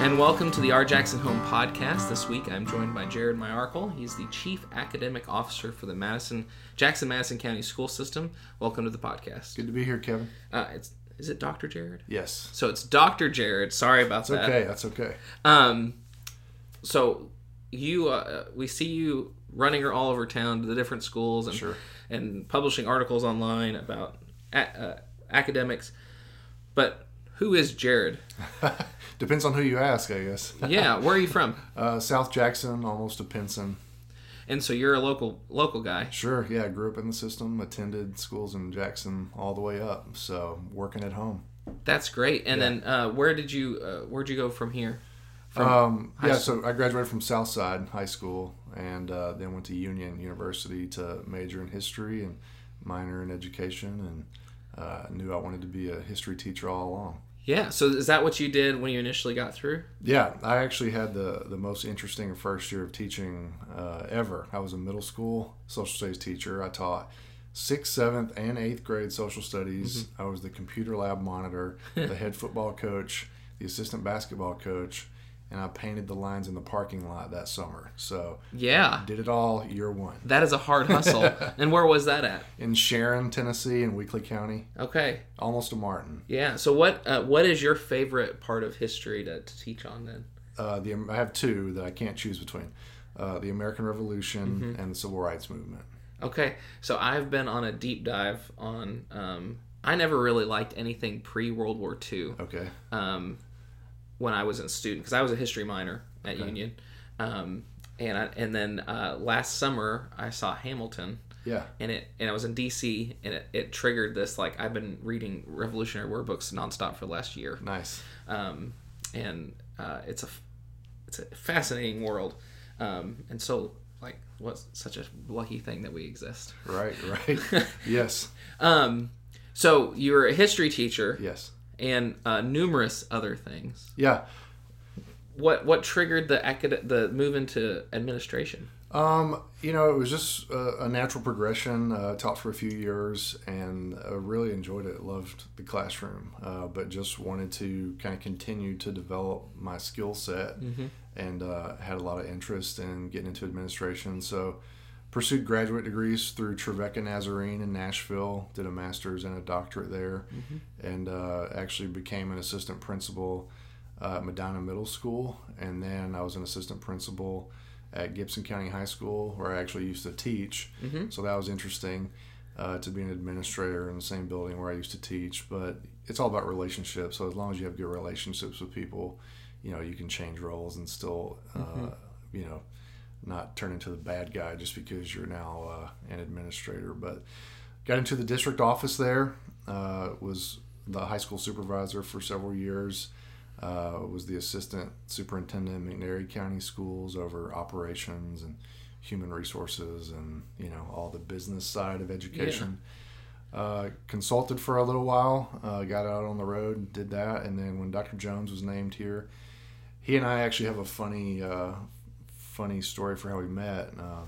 And welcome to the R. Jackson Home Podcast. This week I'm joined by Jared Myracle. He's the Chief Academic Officer for the Madison Jackson Madison County School System. Welcome to the podcast. Good to be here, Kevin. Uh, it's is it Dr. Jared? Yes. So it's Dr. Jared. Sorry about It's that. okay. That's okay. Um, so you, uh, we see you running all over town to the different schools and Sure. and publishing articles online about a- uh, academics. But who is Jared? Depends on who you ask, I guess. Yeah, where are you from? Uh, South Jackson, almost to Pinson. And so you're a local local guy. Sure. Yeah, I grew up in the system, attended schools in Jackson all the way up. So working at home. That's great. And then uh, where did you uh, where'd you go from here? Um, high yeah, so I graduated from Southside High School and uh, then went to Union University to major in history and minor in education. And uh, knew I wanted to be a history teacher all along. Yeah. So is that what you did when you initially got through? Yeah, I actually had the the most interesting first year of teaching uh, ever. I was a middle school social studies teacher. I taught sixth, seventh, and eighth grade social studies. I was the computer lab monitor, the head football coach, the assistant basketball coach, and I painted the lines in the parking lot that summer. So Yeah. did it all year one That is a hard hustle. and where was that at? in Sharon, Tennessee, in Weakley County, Okay. almost to Martin. Yeah. So what uh, what is your favorite part of history to, to teach on then? Uh, the I have two that I can't choose between: uh, the American Revolution and the Civil Rights Movement. Okay, so I've been on a deep dive on. Um, I never really liked anything pre World War II Okay. um, when I was a student because I was a history minor at Union, um, and I, and then uh, last summer I saw Hamilton, Yeah. and it and I was in DC, and it, it triggered this like I've been reading Revolutionary War books nonstop for the last year, Nice. um, and uh, it's a it's a fascinating world, um, and so like what's such a lucky thing that we exist. Right, right. yes, Um, so you're a history teacher yes. And uh, numerous other things. Yeah. What what triggered the acad- the move into administration? Um, you know, it was just a, a natural progression. Uh, taught for a few years and uh, really enjoyed it. Loved the classroom, uh, but just wanted to kind of continue to develop my skill set and uh, had a lot of interest in getting into administration. So, pursued graduate degrees through Trevecca Nazarene in Nashville, did a master's and a doctorate there, and uh, actually became an assistant principal uh, at Medina Middle School. And then I was an assistant principal at Gibson County High School, where I actually used to teach. So that was interesting uh, to be an administrator in the same building where I used to teach. But it's all about relationships. So as long as you have good relationships with people, you know, you can change roles and still, uh, you know, not turn into the bad guy just because you're now uh, an administrator. But got into the district office there. Uh, was the high school supervisor for several years. Uh, was the assistant superintendent in McNairy County Schools over operations and human resources and you know all the business side of education. Uh, consulted for a little while, uh, got out on the road, did that, and then when Dr. Jones was named here, he and I actually have a funny, uh, funny story for how we met. Uh,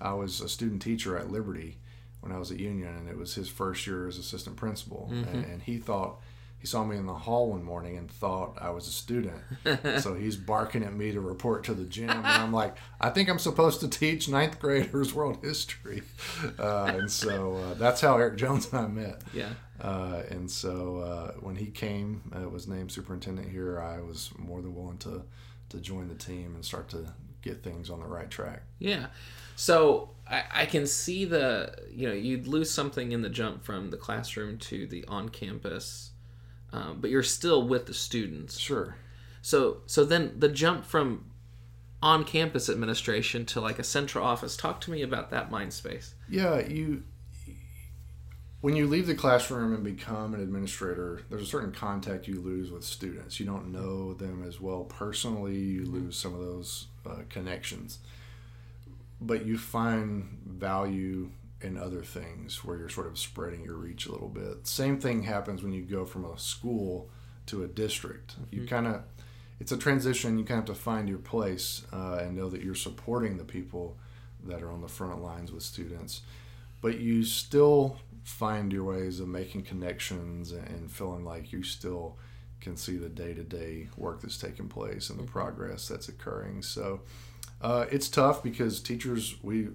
I was a student teacher at Liberty when I was at Union, and it was his first year as assistant principal, and, and he thought he saw me in the hall one morning and thought I was a student. so he's barking at me to report to the gym. And I'm like, I think I'm supposed to teach ninth graders world history. Uh, and so uh, that's how Eric Jones and I met. Yeah. Uh, and so uh, when he came, uh, was named superintendent here, I was more than willing to, to join the team and start to get things on the right track. Yeah. So I, I can see the you know you'd lose something in the jump from the classroom to the on campus, um, but you're still with the students. Sure. So so then the jump from on campus administration to like a central office. Talk to me about that mind space. Yeah, you when you leave the classroom and become an administrator, there's a certain contact you lose with students. You don't know them as well personally. You lose some of those uh, connections, but you find value in other things where you're sort of spreading your reach a little bit. Same thing happens when you go from a school to a district. You kind of it's a transition. You kind of have to find your place uh, and know that you're supporting the people that are on the front lines with students, but you still find your ways of making connections and feeling like you still can see the day to day work that's taking place and the progress that's occurring. So uh, it's tough because teachers we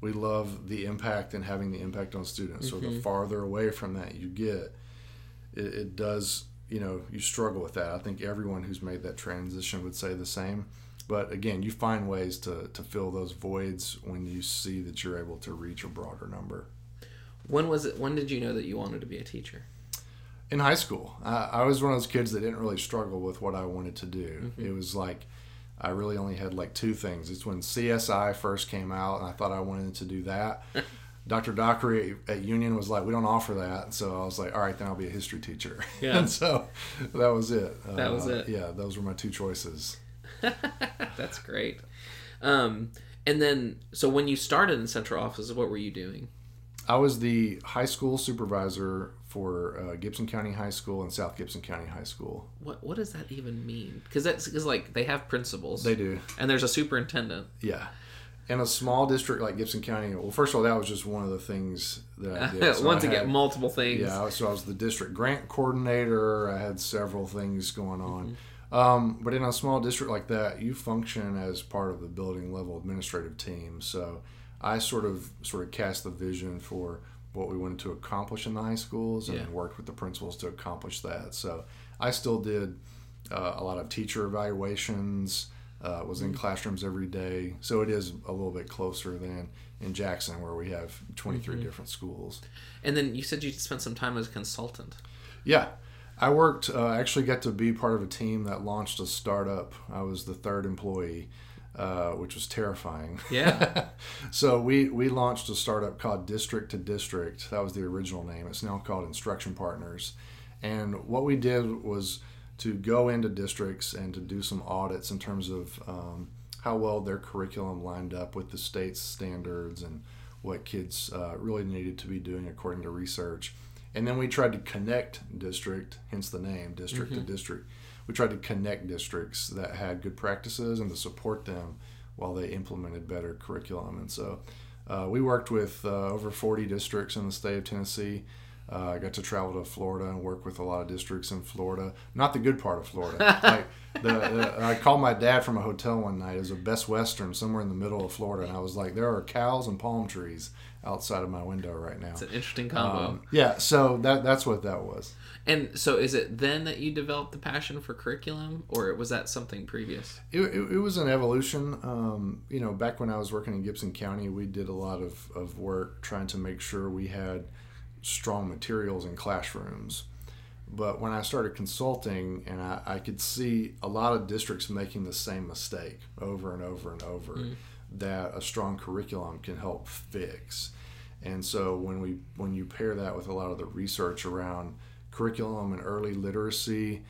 we love the impact and having the impact on students. So the farther away from that you get, it, it does you know you struggle with that. I think everyone who's made that transition would say the same. But again, you find ways to, to fill those voids when you see that you're able to reach a broader number. When was it? When did you know that you wanted to be a teacher? in high school. I, I was one of those kids that didn't really struggle with what I wanted to do. It was like I really only had like two things. It's when CSI first came out, and I thought I wanted to do that. Dr. Dockery at Union was like, "We don't offer that," so I was like, "All right, then I'll be a history teacher." Yeah. and so that was it. That was Uh, it. Yeah, those were my two choices. That's great. Um, and then, so when you started in central office, what were you doing? I was the high school supervisor for uh, Gibson County High School and South Gibson County High School. What What does that even mean? Because that's because like they have principals. They do. and there's a superintendent. Yeah. In a small district like Gibson County, well, first of all, that was just one of the things that I did. So Once I again, multiple things. Yeah, so I was the district grant coordinator. I had several things going on. Mm-hmm. Um, but in a small district like that, you function as part of the building level administrative team. So I sort of sort of cast the vision for what we wanted to accomplish in the high schools and Yeah. worked with the principals to accomplish that. So I still did uh, a lot of teacher evaluations. Uh, was Mm-hmm. in classrooms every day, so it is a little bit closer than in Jackson, where we have 23 Mm-hmm. different schools. And then you said you spent some time as a consultant. Yeah, I worked. Uh, actually, got to be part of a team that launched a startup. I was the third employee, uh, which was terrifying. Yeah. so we we launched a startup called District to District. That was the original name. It's now called Instruction Partners. And what we did was to go into districts and to do some audits in terms of um, how well their curriculum lined up with the state's standards and what kids uh, really needed to be doing according to research. And then we tried to connect district, hence the name, district to district. We tried to connect districts that had good practices and to support them while they implemented better curriculum. And so uh, we worked with uh, over 40 districts in the state of Tennessee. Uh, I got to travel to Florida and work with a lot of districts in Florida. Not the good part of Florida. like the, the, I called my dad from a hotel one night. It was a Best Western somewhere in the middle of Florida, and I was like, "There are cows and palm trees outside of my window right now." It's an interesting combo. Um, yeah, so that that's what that was. and so, is it then that you developed the passion for curriculum, or was that something previous? It, it, it was an evolution. Um, you know, back when I was working in Gibson County, we did a lot of, of work trying to make sure we had strong materials in classrooms. But when I started consulting, and I, I could see a lot of districts making the same mistake over and over and over, that a strong curriculum can help fix. And so when we when you pair that with a lot of the research around curriculum and early literacy,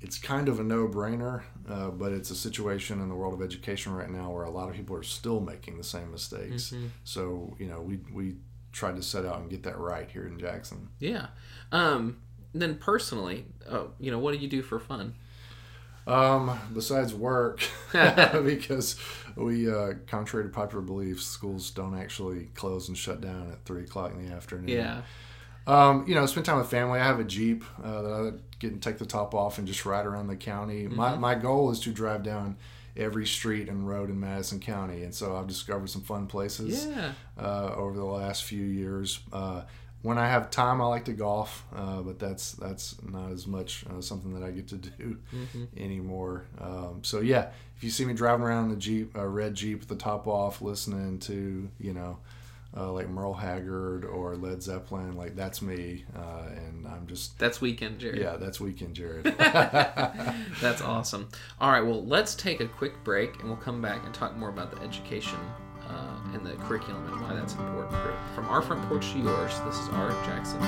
it's kind of a no-brainer, uh, but it's a situation in the world of education right now where a lot of people are still making the same mistakes. So you know, we we tried to set out and get that right here in Jackson. Yeah. Um, then personally, uh, you know, what do you do for fun? Um, besides work, because we, uh, contrary to popular beliefs, schools don't actually close and shut down at three o'clock in the afternoon. Yeah. Um, you know, spend time with family. I have a Jeep uh, that I get and take the top off and just ride around the county. My, my goal is to drive down every street and road in Madison County, and so I've discovered some fun places Yeah. uh, over the last few years. Uh, when I have time, I like to golf, uh, but that's that's not as much uh, something that I get to do anymore. Um, so yeah, if you see me driving around in the Jeep, a red Jeep with the top off, listening to you know uh, like Merle Haggard or Led Zeppelin, like that's me, uh, and I'm just That's weekend, Jared. yeah, that's weekend Jared. That's awesome. All right, well, let's take a quick break and we'll come back and talk more about the education uh, and the curriculum and why that's important. From our front porch to yours, this is Art Jackson.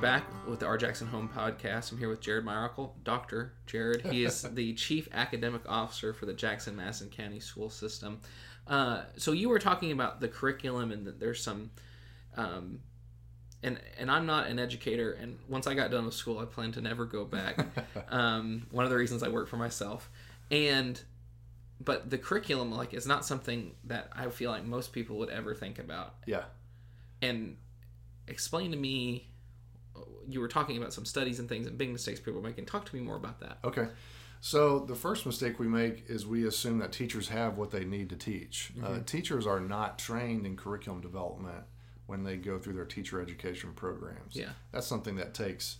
Back with the R. Jackson Home Podcast. I'm here with Jared Myracle, Dr. Jared. He is the Chief Academic Officer for the Jackson Madison County School System. Uh, so you were talking about the curriculum and that there's some, um, and and I'm not an educator. And once I got done with school, I plan to never go back. um, one of the reasons I work for myself. and but the curriculum like is not something that I feel like most people would ever think about. Yeah. And explain to me you were talking about some studies and things and big mistakes people are making. Talk to me more about that. Okay. So the first mistake we make is we assume that teachers have what they need to teach. Uh, teachers are not trained in curriculum development when they go through their teacher education programs. Yeah. That's something that takes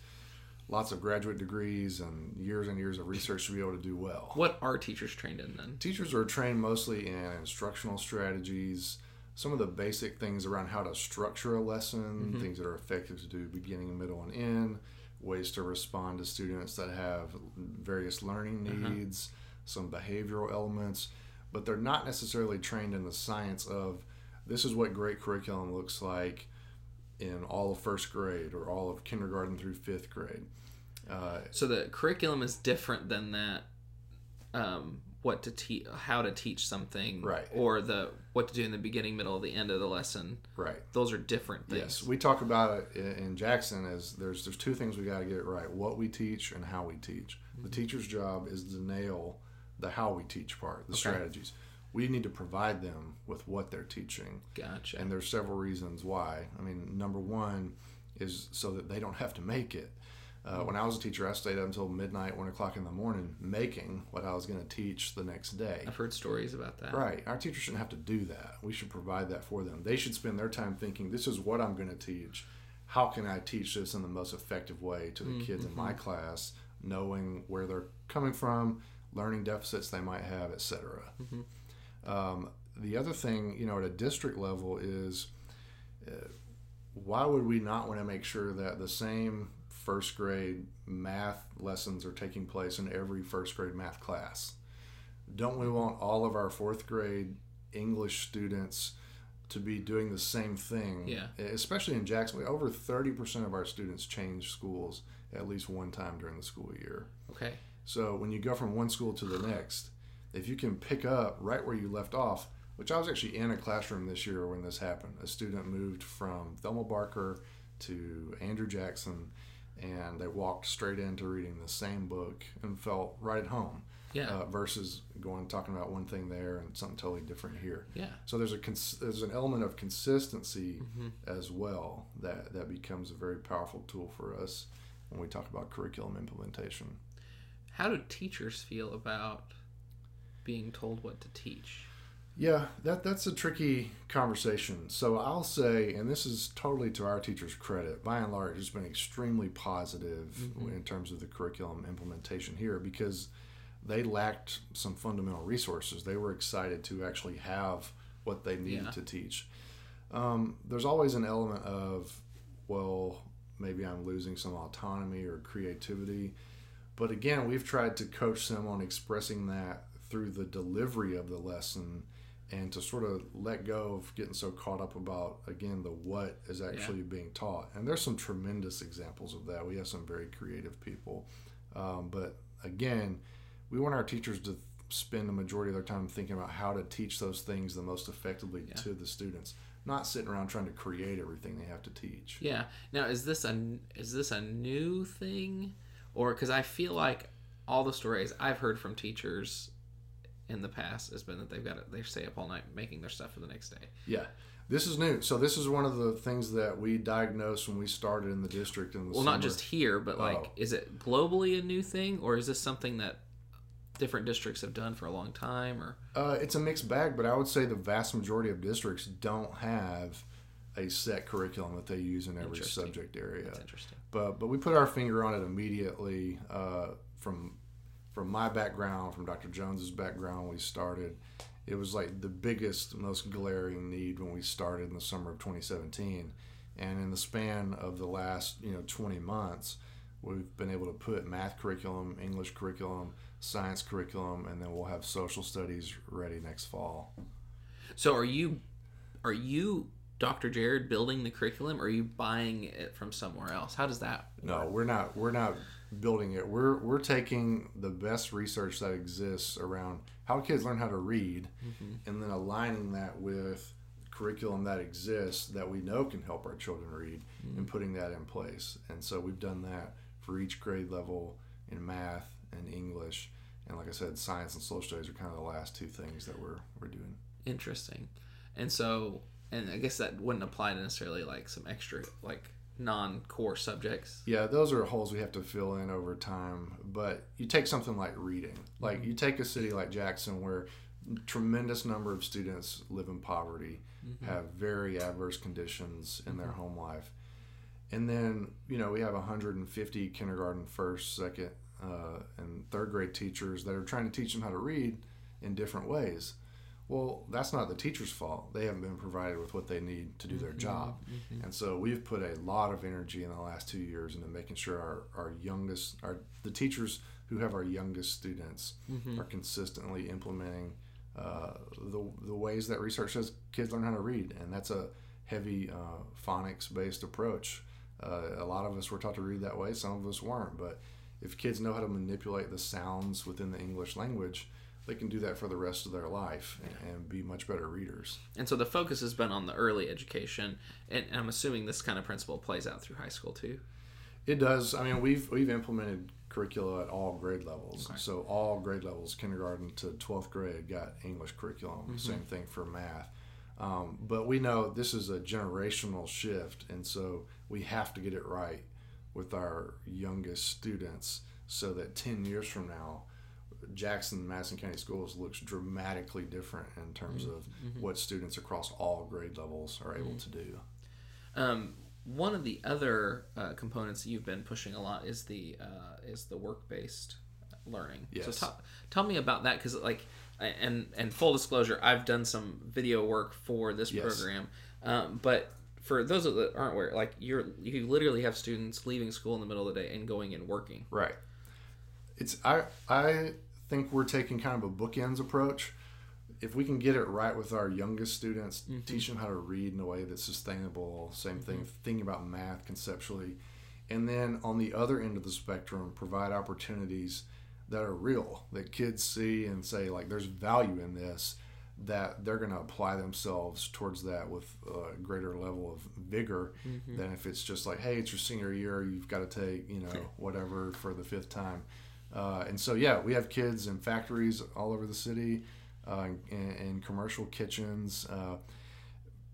lots of graduate degrees and years and years of research to be able to do well. What are teachers trained in then? Teachers are trained mostly in instructional strategies, some of the basic things around how to structure a lesson, things that are effective to do beginning, middle, and end, ways to respond to students that have various learning needs, some behavioral elements, but they're not necessarily trained in the science of this is what great curriculum looks like in all of first grade or all of kindergarten through fifth grade. Uh, So the curriculum is different than that. Um, what to teach, how to teach something, Right. Or the what to do in the beginning, middle, the end of the lesson. right. Those are different things. Yes, we talk about it in, Jackson as there's there's two things we got to get it right: what we teach and how we teach. The mm-hmm. teacher's job is to nail the how we teach part, the strategies. We need to provide them with what they're teaching, Gotcha. and there's several reasons why. I mean, number one is so that they don't have to make it. Uh, when I was a teacher, I stayed up until midnight, one o'clock in the morning, making what I was going to teach the next day. I've heard stories about that. Right. Our teachers shouldn't have to do that. We should provide that for them. They should spend their time thinking, this is what I'm going to teach. How can I teach this in the most effective way to the kids in my class, knowing where they're coming from, learning deficits they might have, etc. Um, the other thing, you know, at a district level is uh, why would we not want to make sure that the same first grade math lessons are taking place in every first grade math class? don't we want all of our fourth grade English students to be doing the same thing? Yeah. Especially in Jacksonville, over 30% of our students change schools at least one time during the school year. Okay. So when you go from one school to the next, if you can pick up right where you left off, which I was actually in a classroom this year when this happened, a student moved from Thelma Barker to Andrew Jackson, and they walked straight into reading the same book and felt right at home Yeah. uh, versus going talking about one thing there and something totally different here. yeah. So there's a cons- there's an element of consistency Mm-hmm. as well that that becomes a very powerful tool for us when we talk about curriculum implementation. How do teachers feel about being told what to teach? Yeah, that that's a tricky conversation. So I'll say, and this is totally to our teachers' credit, by and large, it's been extremely positive in terms of the curriculum implementation here because they lacked some fundamental resources. They were excited to actually have what they needed Yeah. to teach. Um, there's always an element of, well, maybe I'm losing some autonomy or creativity. But again, we've tried to coach them on expressing that through the delivery of the lesson and to sort of let go of getting so caught up about, again, the what is actually being taught. And there's some tremendous examples of that. We have some very creative people. Um, but again, we want our teachers to spend the majority of their time thinking about how to teach those things the most effectively to the students, not sitting around trying to create everything they have to teach. Yeah. Now, is this a is this a new thing, or because I feel like all the stories I've heard from teachers in the past has been that they've got to, they stay up all night making their stuff for the next day. Yeah. This is new. So this is one of the things that we diagnosed when we started in the district in the Well, summer. not just here, but like, Oh. is it globally a new thing, or is this something that different districts have done for a long time? Or Uh, it's a mixed bag, but I would say the vast majority of districts don't have a set curriculum that they use in every subject area. that's interesting. But but we put our finger on it immediately uh, from from my background, from Dr. Jones's background. We started. It was like the biggest, most glaring need when we started in the summer of 2017, and in the span of the last you know 20 months, we've been able to put math curriculum, English curriculum, science curriculum, and then we'll have social studies ready next fall. So, are you are you Dr. Jared building the curriculum, or are you buying it from somewhere else? How does that? No, we're not. We're not building it. We're we're taking the best research that exists around how kids learn how to read, mm-hmm. and then aligning that with curriculum that exists that we know can help our children read, and mm-hmm. putting that in place. And so we've done that for each grade level in math and English, and like I said, science and social studies are kind of the last two things that we're we're doing. Interesting. And so, and I guess that wouldn't apply to necessarily like some extra like non-core subjects. Yeah, those are holes we have to fill in over time. But you take something like reading, like mm-hmm. you take a city like Jackson where tremendous number of students live in poverty, mm-hmm. have very adverse conditions in their mm-hmm. home life. And then, you know, we have 150 kindergarten, first, second, uh, and third grade teachers that are trying to teach them how to read in different ways. Well, that's not the teacher's fault. They haven't been provided with what they need to do their job. And so we've put a lot of energy in the last two years into making sure our, our youngest, our the teachers who have our youngest students are consistently implementing uh, the, the ways that research says kids learn how to read. And that's a heavy uh, phonics based approach. Uh, a lot of us were taught to read that way, some of us weren't. But if kids know how to manipulate the sounds within the English language, they can do that for the rest of their life and, and be much better readers. And so the focus has been on the early education, and I'm assuming this kind of principle plays out through high school too. It does. I mean, we've we've implemented curricula at all grade levels. So all grade levels, kindergarten to twelfth grade, got English curriculum. Same thing for math. Um, but we know this is a generational shift, and so we have to get it right with our youngest students, so that ten years from now, Jackson Madison County Schools looks dramatically different in terms of what students across all grade levels are able to do. Um, one of the other uh, components that you've been pushing a lot is the uh, is the work based learning. Yes. So tell tell me about that because like and and full disclosure, I've done some video work for this Yes. program, um, but for those that aren't aware, like you're you literally have students leaving school in the middle of the day and going and working. Right. It's I I think we're taking kind of a bookends approach. If we can get it right with our youngest students, mm-hmm. teach them how to read in a way that's sustainable. Same mm-hmm. thing, thinking about math conceptually, and then on the other end of the spectrum, provide opportunities that are real that kids see and say like, "There's value in this." That they're going to apply themselves towards that with a greater level of vigor mm-hmm. than if it's just like, hey, it's your senior year, you've got to take, you know, whatever for the fifth time. Uh, and so, yeah, we have kids in factories all over the city, uh, in, in commercial kitchens. Uh,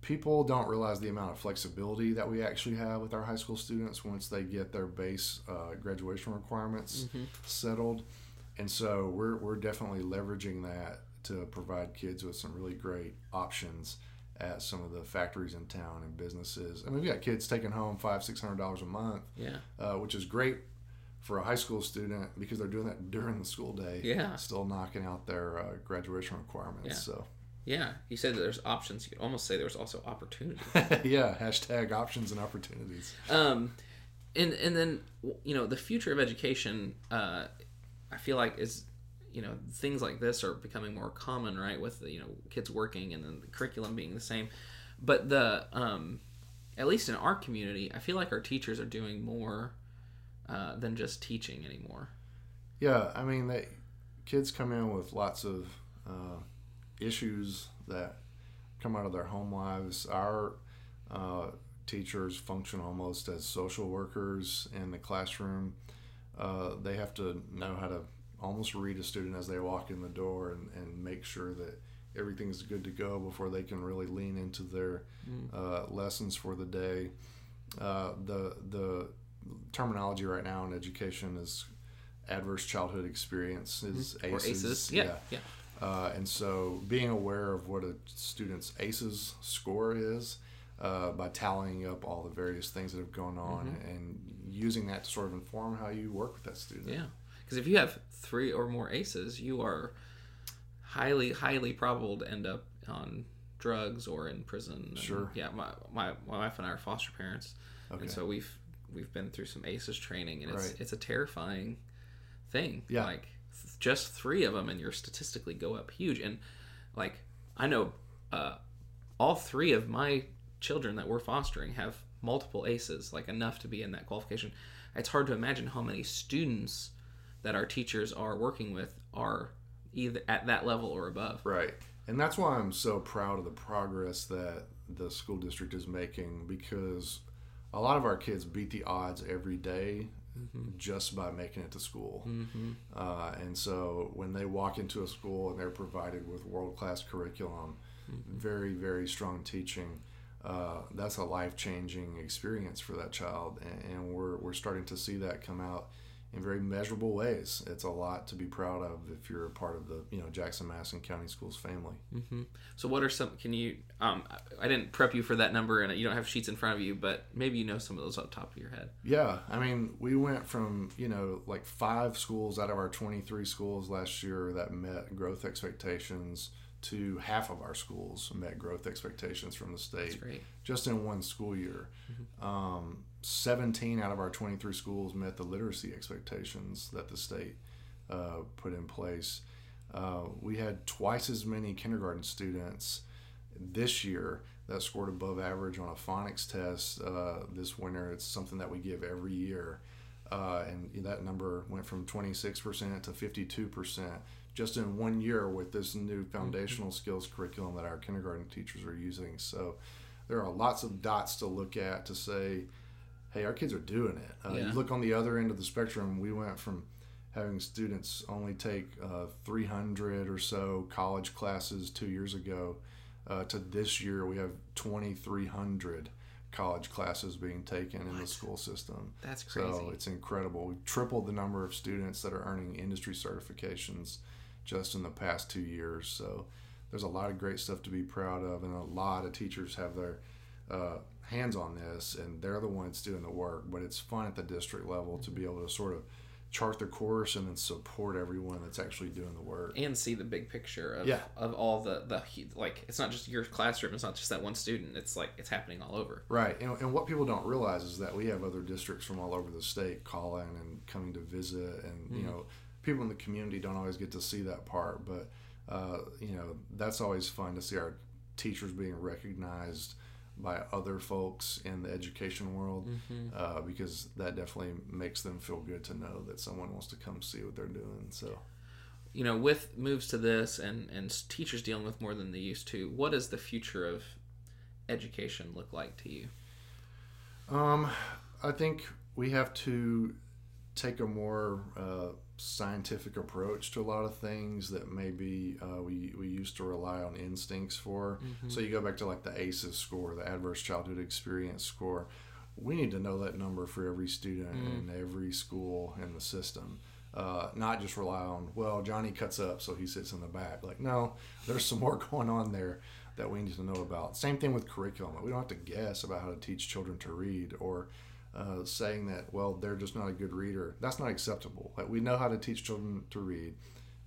people don't realize the amount of flexibility that we actually have with our high school students once they get their base uh, graduation requirements settled. And so, we're, we're definitely leveraging that to provide kids with some really great options at some of the factories in town and businesses. I mean, we got kids taking home five, six hundred dollars a month Yeah. uh, which is great for a high school student because they're doing that during the school day. Yeah. Still knocking out their uh, graduation requirements. Yeah. So, Yeah, you said that there's options. You could almost say there's also opportunity. yeah, hashtag options and opportunities. um, and and then you know the future of education. Uh, I feel like is you know things like this are becoming more common, right? With the, you know kids working and then the curriculum being the same, but the um, at least in our community, I feel like our teachers are doing more uh, than just teaching anymore. Yeah, I mean, they, kids come in with lots of uh, issues that come out of their home lives. Our uh, teachers function almost as social workers in the classroom. Uh, they have to know how to almost read a student as they walk in the door and, and make sure that everything's good to go before they can really lean into their uh, lessons for the day. Uh, the the terminology right now in education is adverse childhood experiences, Or ACEs. ACEs, yeah, yeah, Uh, and so being aware of what a student's ACEs score is uh, by tallying up all the various things that have gone on Mm-hmm. and using that to sort of inform how you work with that student. yeah. Because if you have three or more aces, you are highly, highly probable to end up on drugs or in prison. And, Sure. Yeah, my, my my wife and I are foster parents, Okay. and so we've we've been through some aces training, and it's Right. it's a terrifying thing. Yeah. Like th- just three of them, and you're statistically go up huge. And like I know, uh, all three of my children that we're fostering have multiple aces, like enough to be in that qualification. It's hard to imagine how many students that our teachers are working with are either at that level or above. Right. And that's why I'm so proud of the progress that the school district is making because a lot of our kids beat the odds every day just by making it to school. Mm-hmm. Uh, and so when they walk into a school and they're provided with world class curriculum, very, very strong teaching, uh, that's a life changing experience for that child. And, and we're, we're starting to see that come out in very measurable ways. It's a lot to be proud of if you're a part of the you know Jackson Madison County Schools family. Mm-hmm. So, what are some? Can you? Um, I didn't prep you for that number, and you don't have sheets in front of you, but maybe you know some of those off the top of your head. Yeah, I mean, we went from you know like five schools out of our 23 schools last year that met growth expectations to half of our schools met growth expectations from the state just in one school year. Um, 17 out of our 23 schools met the literacy expectations that the state uh, put in place. Uh, we had twice as many kindergarten students this year that scored above average on a phonics test uh, this winter. It's something that we give every year. Uh, and that number went from 26% to 52% just in one year with this new foundational skills curriculum that our kindergarten teachers are using. So there are lots of dots to look at to say, hey, our kids are doing it. Uh, Yeah. You look on the other end of the spectrum, we went from having students only take uh, 300 or so college classes two years ago uh, to this year we have 2,300 college classes being taken in the school system. That's crazy. So it's incredible. We've tripled the number of students that are earning industry certifications just in the past two years. So there's a lot of great stuff to be proud of, and a lot of teachers have their uh, hands on this, and they're the ones doing the work. But it's fun at the district level to be able to sort of chart the course and then support everyone that's actually doing the work. and see the big picture of, Yeah. of all the, the like it's not just your classroom it's not just that one student it's like it's happening all over Right, and, and what people don't realize is that we have other districts from all over the state calling and coming to visit, and you Mhm. know, people in the community don't always get to see that part, but uh, you know, that's always fun to see our teachers being recognized by other folks in the education world, mm-hmm. uh, because that definitely makes them feel good to know that someone wants to come see what they're doing. So. you know with moves to this and and teachers dealing with more than they used to what does the future of education look like to you Um, I think we have to take a more uh, scientific approach to a lot of things that maybe uh, we, we used to rely on instincts for. Mhm. So you go back to like the ACEs score, the Adverse Childhood Experience score. We need to know that number for every student Mm. in every school in the system. Uh, not just rely on, well, Johnny cuts up, so he sits in the back. Like, no, there's some more going on there that we need to know about. Same thing with curriculum. We don't have to guess about how to teach children to read or uh, saying that, well, they're just not a good reader. That's not acceptable. Like, we know how to teach children to read.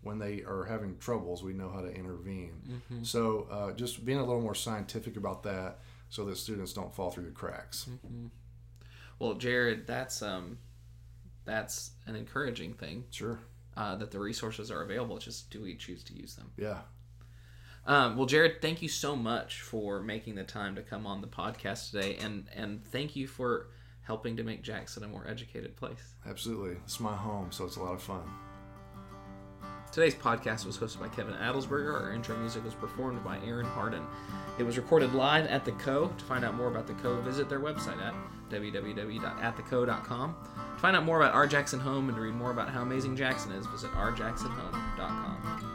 When they are having troubles, we know how to intervene. mm-hmm. So, uh, just being a little more scientific about that so that students don't fall through the cracks. Mm-hmm. well jared that's um that's an encouraging thing Sure. uh, that the resources are available it's just do we choose to use them Yeah. Um, well, Jared, thank you so much for making the time to come on the podcast today, and and thank you for helping to make Jackson a more educated place. Absolutely. It's my home, so it's a lot of fun. Today's podcast was hosted by Kevin Adelsberger. Our intro music was performed by Aaron Harden. It was recorded live at the Co. To find out more about the Co, visit their website at www.attheco.com. To find out more about R Jackson Home and to read more about how amazing Jackson is, visit rjacksonhome.com.